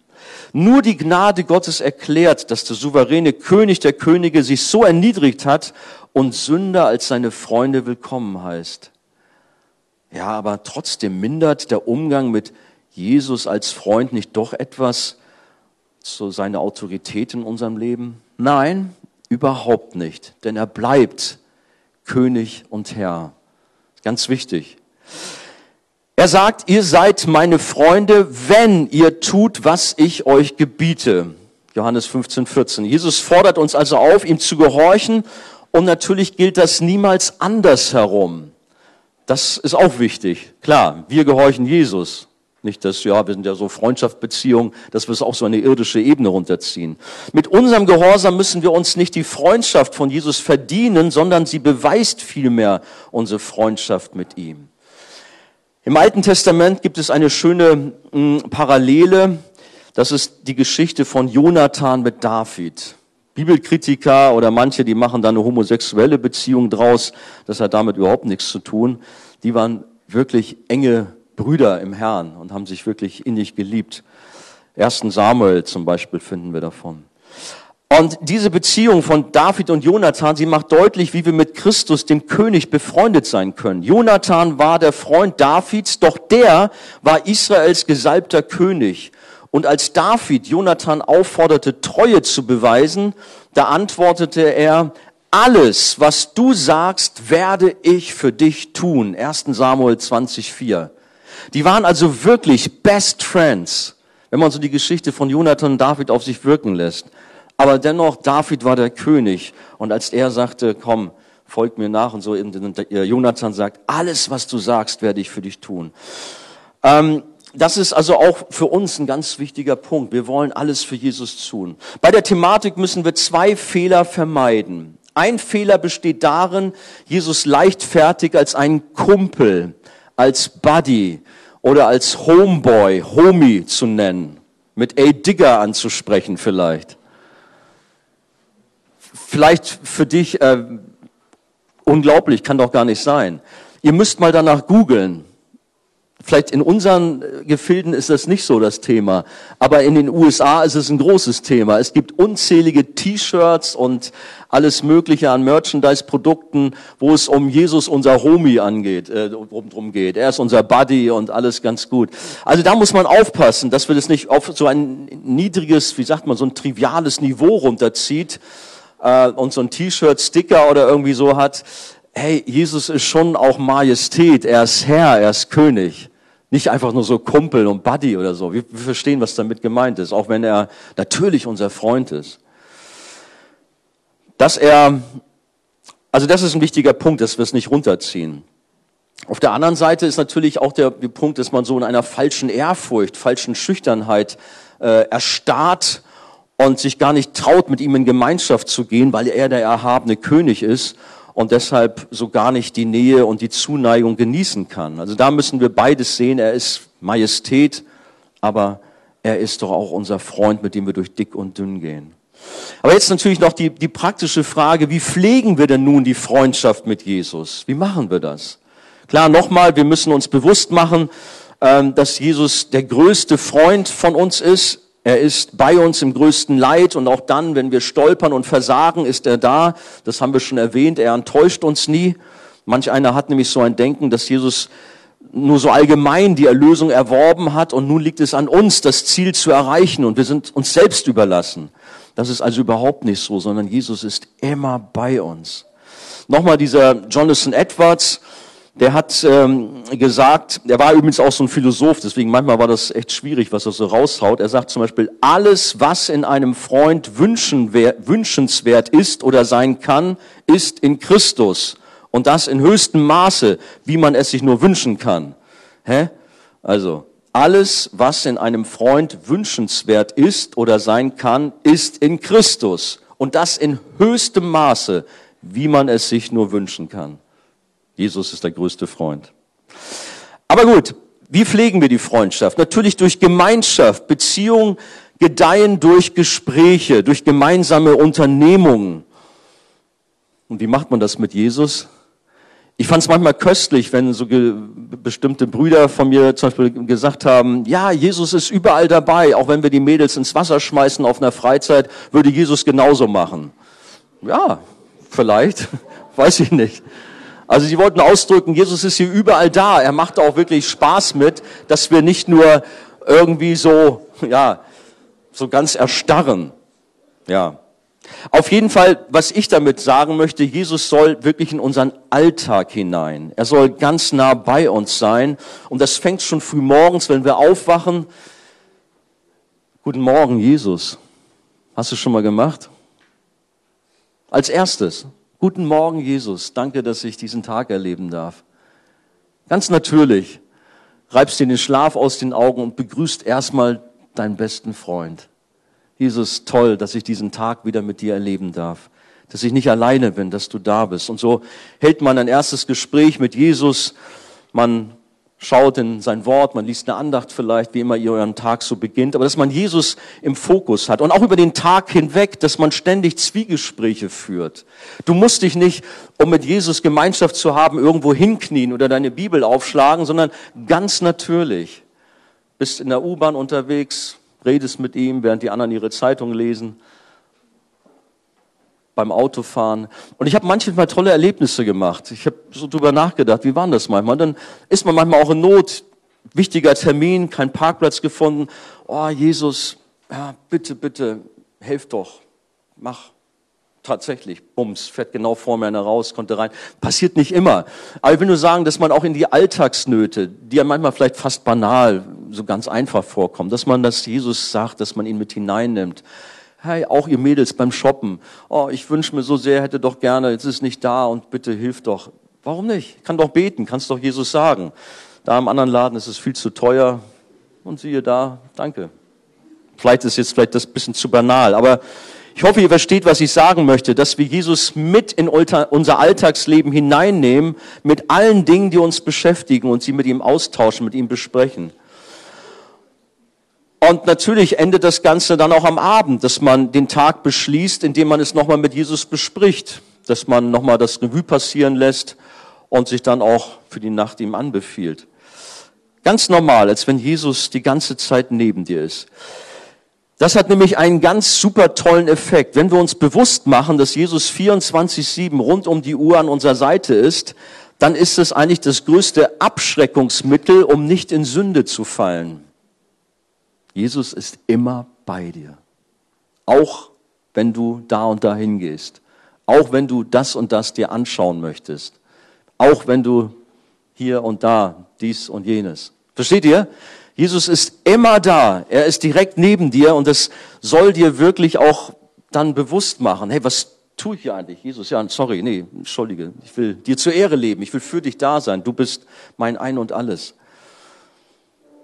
Nur die Gnade Gottes erklärt, dass der souveräne König der Könige sich so erniedrigt hat und Sünder als seine Freunde willkommen heißt. Ja, aber trotzdem mindert der Umgang mit Jesus als Freund nicht doch etwas zu seiner Autorität in unserem Leben? Nein, überhaupt nicht, denn er bleibt König und Herr. Ganz wichtig. Er sagt, ihr seid meine Freunde, wenn ihr tut, was ich euch gebiete. Johannes 15, 14. Jesus fordert uns also auf, ihm zu gehorchen und natürlich gilt das niemals andersherum. Das ist auch wichtig. Klar, wir gehorchen Jesus. Nicht, dass, ja, wir sind ja so Freundschaftsbeziehungen, dass wir es auch so eine irdische Ebene runterziehen. Mit unserem Gehorsam müssen wir uns nicht die Freundschaft von Jesus verdienen, sondern sie beweist vielmehr unsere Freundschaft mit ihm. Im Alten Testament gibt es eine schöne hm, Parallele. Das ist die Geschichte von Jonathan mit David. Bibelkritiker oder manche, die machen da eine homosexuelle Beziehung draus. Das hat damit überhaupt nichts zu tun. Die waren wirklich enge Brüder im Herrn und haben sich wirklich innig geliebt. Ersten Samuel zum Beispiel finden wir davon. Und diese Beziehung von David und Jonathan, sie macht deutlich, wie wir mit Christus, dem König, befreundet sein können. Jonathan war der Freund Davids, doch der war Israels gesalbter König Und als David Jonathan aufforderte, Treue zu beweisen, da antwortete er, alles, was du sagst, werde ich für dich tun. 1. Samuel 20,4. Die waren also wirklich Best Friends, wenn man so die Geschichte von Jonathan und David auf sich wirken lässt. Aber dennoch, David war der König. Und als er sagte, komm, folgt mir nach und so, Jonathan sagt, alles, was du sagst, werde ich für dich tun. Ähm, das ist also auch für uns ein ganz wichtiger Punkt. Wir wollen alles für Jesus tun. Bei der Thematik müssen wir zwei Fehler vermeiden. Ein Fehler besteht darin, Jesus leichtfertig als einen Kumpel, als Buddy oder als Homeboy, Homie zu nennen, mit A Digger anzusprechen vielleicht. Vielleicht für dich äh, unglaublich, kann doch gar nicht sein. Ihr müsst mal danach googeln. Vielleicht in unseren äh, Gefilden ist das nicht so das Thema, aber in den USA ist es ein großes Thema. Es gibt unzählige T-Shirts und alles Mögliche an Merchandise-Produkten, wo es um Jesus, unser Homie, angeht, äh, drum geht. Er ist unser Buddy und alles ganz gut. Also da muss man aufpassen, dass wir das nicht auf so ein niedriges, wie sagt man, so ein triviales Niveau runterzieht äh, und so ein T-Shirt, Sticker oder irgendwie so hat. Hey, Jesus ist schon auch Majestät. Er ist Herr, er ist König. Nicht einfach nur so Kumpel und Buddy oder so. Wir, wir verstehen, was damit gemeint ist, auch wenn er natürlich unser Freund ist. Dass er, also das ist ein wichtiger Punkt, dass wir es nicht runterziehen. Auf der anderen Seite ist natürlich auch der, Punkt, dass man so in einer falschen Ehrfurcht, falschen Schüchternheit äh, erstarrt und sich gar nicht traut, mit ihm in Gemeinschaft zu gehen, weil er der erhabene König ist und deshalb so gar nicht die Nähe und die Zuneigung genießen kann. Also da müssen wir beides sehen. Er ist Majestät, aber er ist doch auch unser Freund, mit dem wir durch dick und dünn gehen. Aber jetzt natürlich noch die, die praktische Frage, wie pflegen wir denn nun die Freundschaft mit Jesus? Wie machen wir das? Klar, nochmal, wir müssen uns bewusst machen, ähm, dass Jesus der größte Freund von uns ist. Er ist bei uns im größten Leid und auch dann, wenn wir stolpern und versagen, ist er da. Das haben wir schon erwähnt. Er enttäuscht uns nie. Manch einer hat nämlich so ein Denken, dass Jesus nur so allgemein die Erlösung erworben hat und nun liegt es an uns, das Ziel zu erreichen und wir sind uns selbst überlassen. Das ist also überhaupt nicht so, sondern Jesus ist immer bei uns. Nochmal dieser Jonathan Edwards, der hat ähm, gesagt, er war übrigens auch so ein Philosoph, deswegen manchmal war das echt schwierig, was er so raushaut. Er sagt zum Beispiel, alles, was in einem Freund wünschenswert ist oder sein kann, ist in Christus. Und das in höchstem Maße, wie man es sich nur wünschen kann. Hä? Also, alles, was in einem Freund wünschenswert ist oder sein kann, ist in Christus. Und das in höchstem Maße, wie man es sich nur wünschen kann. Jesus ist der größte Freund. Aber gut, wie pflegen wir die Freundschaft? Natürlich durch Gemeinschaft. Beziehungen gedeihen durch Gespräche, durch gemeinsame Unternehmungen. Und wie macht man das mit Jesus? Ich fand es manchmal köstlich, wenn so bestimmte Brüder von mir zum Beispiel gesagt haben, ja, Jesus ist überall dabei, auch wenn wir die Mädels ins Wasser schmeißen auf einer Freizeit, würde Jesus genauso machen. Ja, vielleicht, weiß ich nicht. Also sie wollten ausdrücken, Jesus ist hier überall da. Er macht auch wirklich Spaß mit, dass wir nicht nur irgendwie so, ja, so ganz erstarren. Ja. Auf jeden Fall, was ich damit sagen möchte, Jesus soll wirklich in unseren Alltag hinein. Er soll ganz nah bei uns sein. Und das fängt schon früh morgens, wenn wir aufwachen. Guten Morgen, Jesus. Hast du schon mal gemacht? Als erstes. Guten Morgen, Jesus. Danke, dass ich diesen Tag erleben darf. Ganz natürlich reibst dir den Schlaf aus den Augen und begrüßt erstmal deinen besten Freund. Jesus, toll, dass ich diesen Tag wieder mit dir erleben darf. Dass ich nicht alleine bin, dass du da bist. Und so hält man ein erstes Gespräch mit Jesus. Man schaut in sein Wort, man liest eine Andacht vielleicht, wie immer ihr euren Tag so beginnt, aber dass man Jesus im Fokus hat und auch über den Tag hinweg, dass man ständig Zwiegespräche führt. Du musst dich nicht, um mit Jesus Gemeinschaft zu haben, irgendwo hinknien oder deine Bibel aufschlagen, sondern ganz natürlich. Bist in der U-Bahn unterwegs, redest mit ihm, während die anderen ihre Zeitung lesen beim Autofahren. Und ich habe manchmal tolle Erlebnisse gemacht. Ich habe so drüber nachgedacht, wie waren das manchmal? Und dann ist man manchmal auch in Not. wichtiger Termin, kein Parkplatz gefunden. Oh, Jesus, ja, bitte, bitte, helf doch, mach. Tatsächlich, bums, fährt genau vor mir einer raus, konnte rein. Passiert nicht immer. Aber ich will nur sagen, dass man auch in die Alltagsnöte, die ja manchmal vielleicht fast banal, so ganz einfach vorkommen, dass man das Jesus sagt, dass man ihn mit hineinnimmt. Hey, auch ihr Mädels beim Shoppen. Oh, ich wünsche mir so sehr, hätte doch gerne, jetzt ist nicht da und bitte hilf doch. Warum nicht? Kann doch beten, kannst doch Jesus sagen. Da im anderen Laden ist es viel zu teuer. Und siehe da, danke. Vielleicht ist jetzt vielleicht das bisschen zu banal, aber ich hoffe, ihr versteht, was ich sagen möchte, dass wir Jesus mit in unser Alltagsleben hineinnehmen, mit allen Dingen, die uns beschäftigen und sie mit ihm austauschen, mit ihm besprechen. Und natürlich endet das Ganze dann auch am Abend, dass man den Tag beschließt, indem man es nochmal mit Jesus bespricht, dass man nochmal das Revue passieren lässt und sich dann auch für die Nacht ihm anbefiehlt. Ganz normal, als wenn Jesus die ganze Zeit neben dir ist. Das hat nämlich einen ganz super tollen Effekt. Wenn wir uns bewusst machen, dass Jesus 24-7 rund um die Uhr an unserer Seite ist, dann ist es eigentlich das größte Abschreckungsmittel, um nicht in Sünde zu fallen. Jesus ist immer bei dir. Auch wenn du da und dahin gehst. Auch wenn du das und das dir anschauen möchtest. Auch wenn du hier und da dies und jenes. Versteht ihr? Jesus ist immer da. Er ist direkt neben dir und das soll dir wirklich auch dann bewusst machen. Hey, was tue ich hier eigentlich? Jesus, ja, sorry, nee, entschuldige. Ich will dir zur Ehre leben. Ich will für dich da sein. Du bist mein Ein und Alles.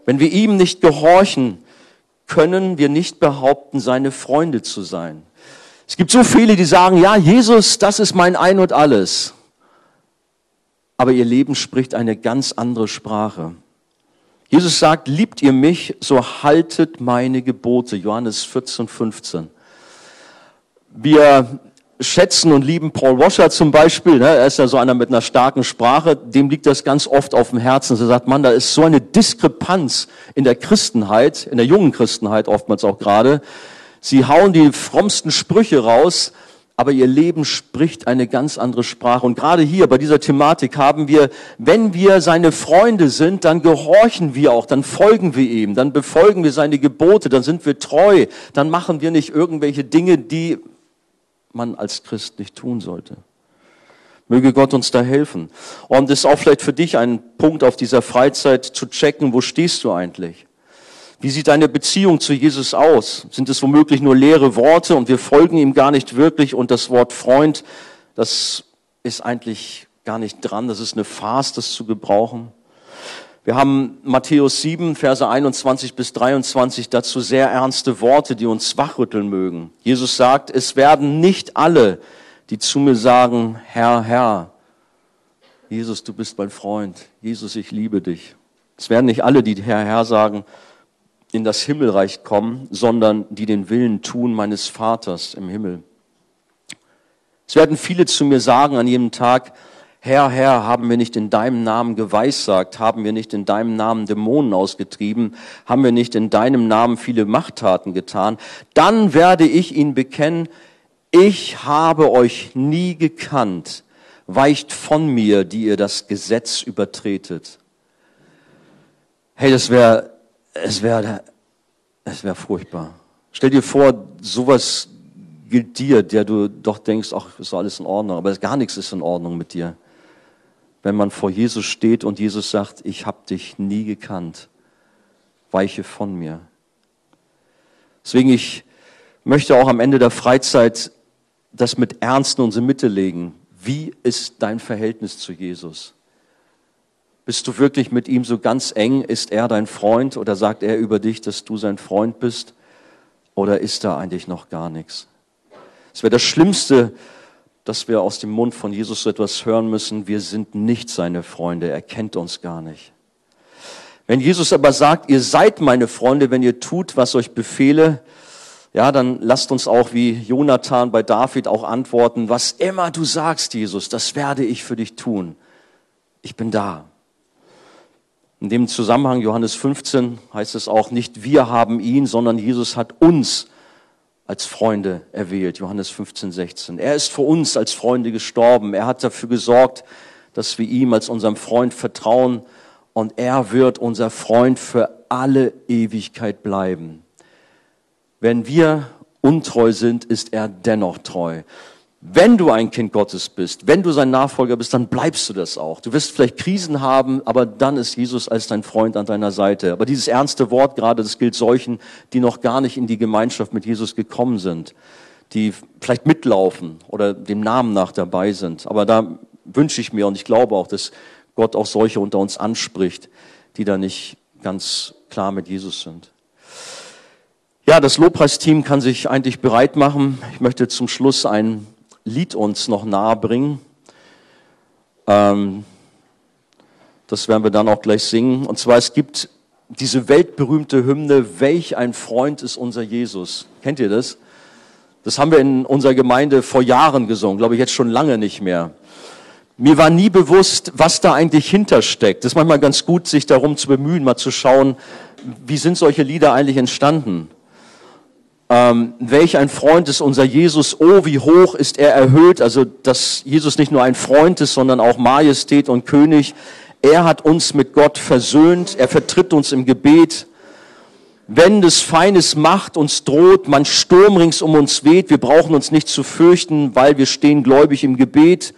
Wenn wir ihm nicht gehorchen, können wir nicht behaupten, seine Freunde zu sein. Es gibt so viele, die sagen, ja, Jesus, das ist mein Ein und Alles. Aber ihr Leben spricht eine ganz andere Sprache. Jesus sagt, liebt ihr mich, so haltet meine Gebote. Johannes 14, 15. Wir schätzen und lieben Paul Washer zum Beispiel. Ne? Er ist ja so einer mit einer starken Sprache. Dem liegt das ganz oft auf dem Herzen. Er sagt, man, da ist so eine Diskrepanz in der Christenheit, in der jungen Christenheit oftmals auch gerade. Sie hauen die frommsten Sprüche raus, aber ihr Leben spricht eine ganz andere Sprache. Und gerade hier bei dieser Thematik haben wir, wenn wir seine Freunde sind, dann gehorchen wir auch, dann folgen wir ihm, dann befolgen wir seine Gebote, dann sind wir treu, dann machen wir nicht irgendwelche Dinge, die man als Christ nicht tun sollte. Möge Gott uns da helfen. Und es ist auch vielleicht für dich ein Punkt auf dieser Freizeit zu checken, wo stehst du eigentlich? Wie sieht deine Beziehung zu Jesus aus? Sind es womöglich nur leere Worte und wir folgen ihm gar nicht wirklich und das Wort Freund, das ist eigentlich gar nicht dran, das ist eine Farce, das zu gebrauchen. Wir haben Matthäus 7, Verse 21 bis 23 dazu sehr ernste Worte, die uns wachrütteln mögen. Jesus sagt, es werden nicht alle, die zu mir sagen, Herr, Herr, Jesus, du bist mein Freund, Jesus, ich liebe dich. Es werden nicht alle, die Herr, Herr sagen, in das Himmelreich kommen, sondern die den Willen tun meines Vaters im Himmel. Es werden viele zu mir sagen an jedem Tag, Herr, Herr, haben wir nicht in deinem Namen geweissagt, haben wir nicht in deinem Namen Dämonen ausgetrieben, haben wir nicht in deinem Namen viele Machttaten getan, dann werde ich ihn bekennen, ich habe euch nie gekannt, weicht von mir, die ihr das Gesetz übertretet. Hey, das wäre es wäre es wäre furchtbar. Stell dir vor, sowas gilt dir, der du doch denkst, ach, ist alles in Ordnung, aber gar nichts ist in Ordnung mit dir. Wenn man vor Jesus steht und Jesus sagt, ich habe dich nie gekannt, weiche von mir. Deswegen, ich möchte auch am Ende der Freizeit das mit Ernst in unsere Mitte legen. Wie ist dein Verhältnis zu Jesus? Bist du wirklich mit ihm so ganz eng? Ist er dein Freund oder sagt er über dich, dass du sein Freund bist? Oder ist da eigentlich noch gar nichts? Es wäre das Schlimmste, dass wir aus dem Mund von Jesus so etwas hören müssen. Wir sind nicht seine Freunde. Er kennt uns gar nicht. Wenn Jesus aber sagt, ihr seid meine Freunde, wenn ihr tut, was euch befehle, ja, dann lasst uns auch wie Jonathan bei David auch antworten, was immer du sagst, Jesus, das werde ich für dich tun. Ich bin da. In dem Zusammenhang, Johannes 15, heißt es auch nicht, wir haben ihn, sondern Jesus hat uns als Freunde erwählt. Johannes 15, 16. Er ist für uns als Freunde gestorben. Er hat dafür gesorgt, dass wir ihm als unserem Freund vertrauen und er wird unser Freund für alle Ewigkeit bleiben. Wenn wir untreu sind, ist er dennoch treu. Wenn du ein Kind Gottes bist, wenn du sein Nachfolger bist, dann bleibst du das auch. Du wirst vielleicht Krisen haben, aber dann ist Jesus als dein Freund an deiner Seite. Aber dieses ernste Wort gerade, das gilt solchen, die noch gar nicht in die Gemeinschaft mit Jesus gekommen sind, die vielleicht mitlaufen oder dem Namen nach dabei sind. Aber da wünsche ich mir und ich glaube auch, dass Gott auch solche unter uns anspricht, die da nicht ganz klar mit Jesus sind. Ja, das Lobpreisteam kann sich eigentlich bereit machen. Ich möchte zum Schluss ein Lied uns noch nahe bringen. Ähm, das werden wir dann auch gleich singen. Und zwar, es gibt diese weltberühmte Hymne, welch ein Freund ist unser Jesus. Kennt ihr das? Das haben wir in unserer Gemeinde vor Jahren gesungen, glaube ich jetzt schon lange nicht mehr. Mir war nie bewusst, was da eigentlich hintersteckt. Das ist manchmal ganz gut, sich darum zu bemühen, mal zu schauen, wie sind solche Lieder eigentlich entstanden. Ähm, welch ein Freund ist unser Jesus, oh, wie hoch ist er erhöht. Also, dass Jesus nicht nur ein Freund ist, sondern auch Majestät und König. Er hat uns mit Gott versöhnt, er vertritt uns im Gebet. Wenn des Feindes Macht uns droht, man Sturm rings um uns weht, wir brauchen uns nicht zu fürchten, weil wir stehen gläubig im Gebet.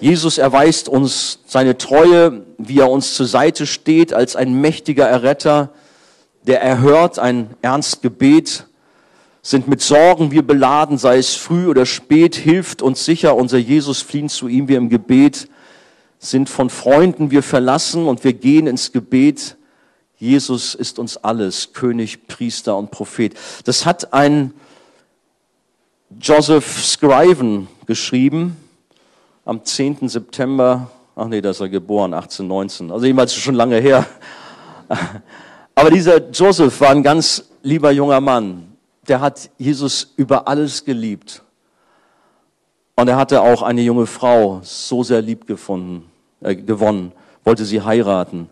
Jesus erweist uns seine Treue, wie er uns zur Seite steht, als ein mächtiger Erretter, der erhört ein ernst Gebet sind mit Sorgen wir beladen, sei es früh oder spät, hilft uns sicher, unser Jesus fliehen zu ihm wir im Gebet, sind von Freunden wir verlassen und wir gehen ins Gebet. Jesus ist uns alles, König, Priester und Prophet. Das hat ein Joseph Scriven geschrieben am 10. September, ach nee, da ist er geboren, 1819, also jemals schon lange her. Aber dieser Joseph war ein ganz lieber junger Mann, der hat Jesus über alles geliebt. Und er hatte auch eine junge Frau so sehr lieb gefunden, äh, gewonnen, wollte sie heiraten,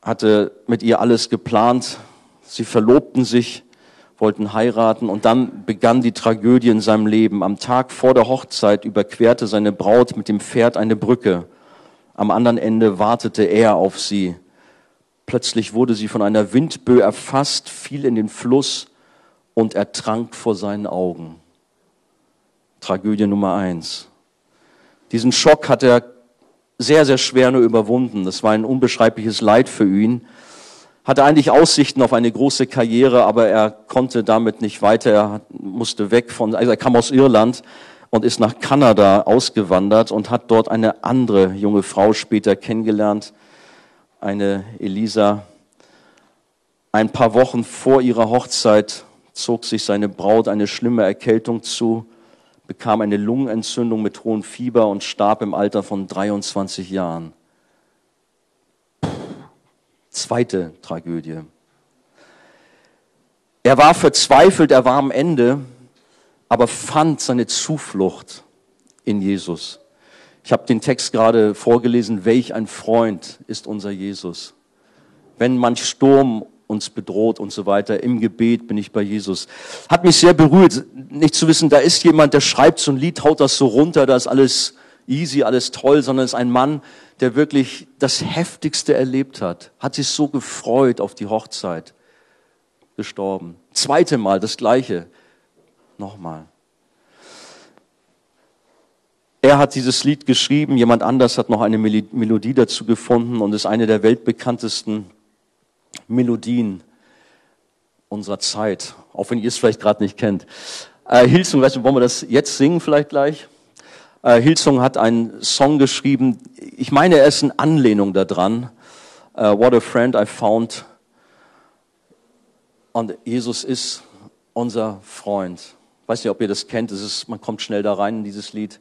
hatte mit ihr alles geplant. Sie verlobten sich, wollten heiraten und dann begann die Tragödie in seinem Leben. Am Tag vor der Hochzeit überquerte seine Braut mit dem Pferd eine Brücke. Am anderen Ende wartete er auf sie. Plötzlich wurde sie von einer Windböe erfasst, fiel in den Fluss und ertrank vor seinen Augen. Tragödie Nummer eins. Diesen Schock hat er sehr, sehr schwer nur überwunden. Das war ein unbeschreibliches Leid für ihn. Hatte eigentlich Aussichten auf eine große Karriere, aber er konnte damit nicht weiter. Er musste weg von, also er kam aus Irland und ist nach Kanada ausgewandert und hat dort eine andere junge Frau später kennengelernt eine Elisa. Ein paar Wochen vor ihrer Hochzeit zog sich seine Braut eine schlimme Erkältung zu, bekam eine Lungenentzündung mit hohem Fieber und starb im Alter von 23 Jahren. Zweite Tragödie. Er war verzweifelt, er war am Ende, aber fand seine Zuflucht in Jesus. Ich habe den Text gerade vorgelesen, welch ein Freund ist unser Jesus. Wenn manch Sturm uns bedroht und so weiter, im Gebet bin ich bei Jesus. Hat mich sehr berührt, nicht zu wissen, da ist jemand, der schreibt so ein Lied, haut das so runter, da ist alles easy, alles toll, sondern es ist ein Mann, der wirklich das Heftigste erlebt hat, hat sich so gefreut auf die Hochzeit, gestorben. Zweite Mal das Gleiche, nochmal. Er hat dieses Lied geschrieben, jemand anders hat noch eine Melodie dazu gefunden und ist eine der weltbekanntesten Melodien unserer Zeit, auch wenn ihr es vielleicht gerade nicht kennt. Äh, Hilsung, weißt du, wollen wir das jetzt singen vielleicht gleich? Äh, Hilsung hat einen Song geschrieben, ich meine, er ist eine Anlehnung daran. Uh, What a Friend I Found. Und Jesus ist unser Freund. Ich weiß nicht, ob ihr das kennt, ist, man kommt schnell da rein in dieses Lied.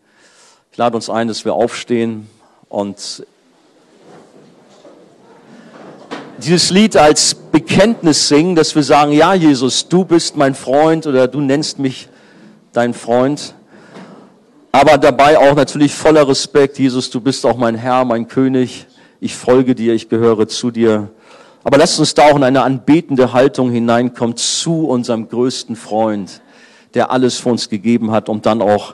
Ich lade uns ein, dass wir aufstehen und dieses Lied als Bekenntnis singen, dass wir sagen, ja Jesus, du bist mein Freund oder du nennst mich dein Freund. Aber dabei auch natürlich voller Respekt, Jesus, du bist auch mein Herr, mein König. Ich folge dir, ich gehöre zu dir. Aber lasst uns da auch in eine anbetende Haltung hineinkommen zu unserem größten Freund, der alles für uns gegeben hat, um dann auch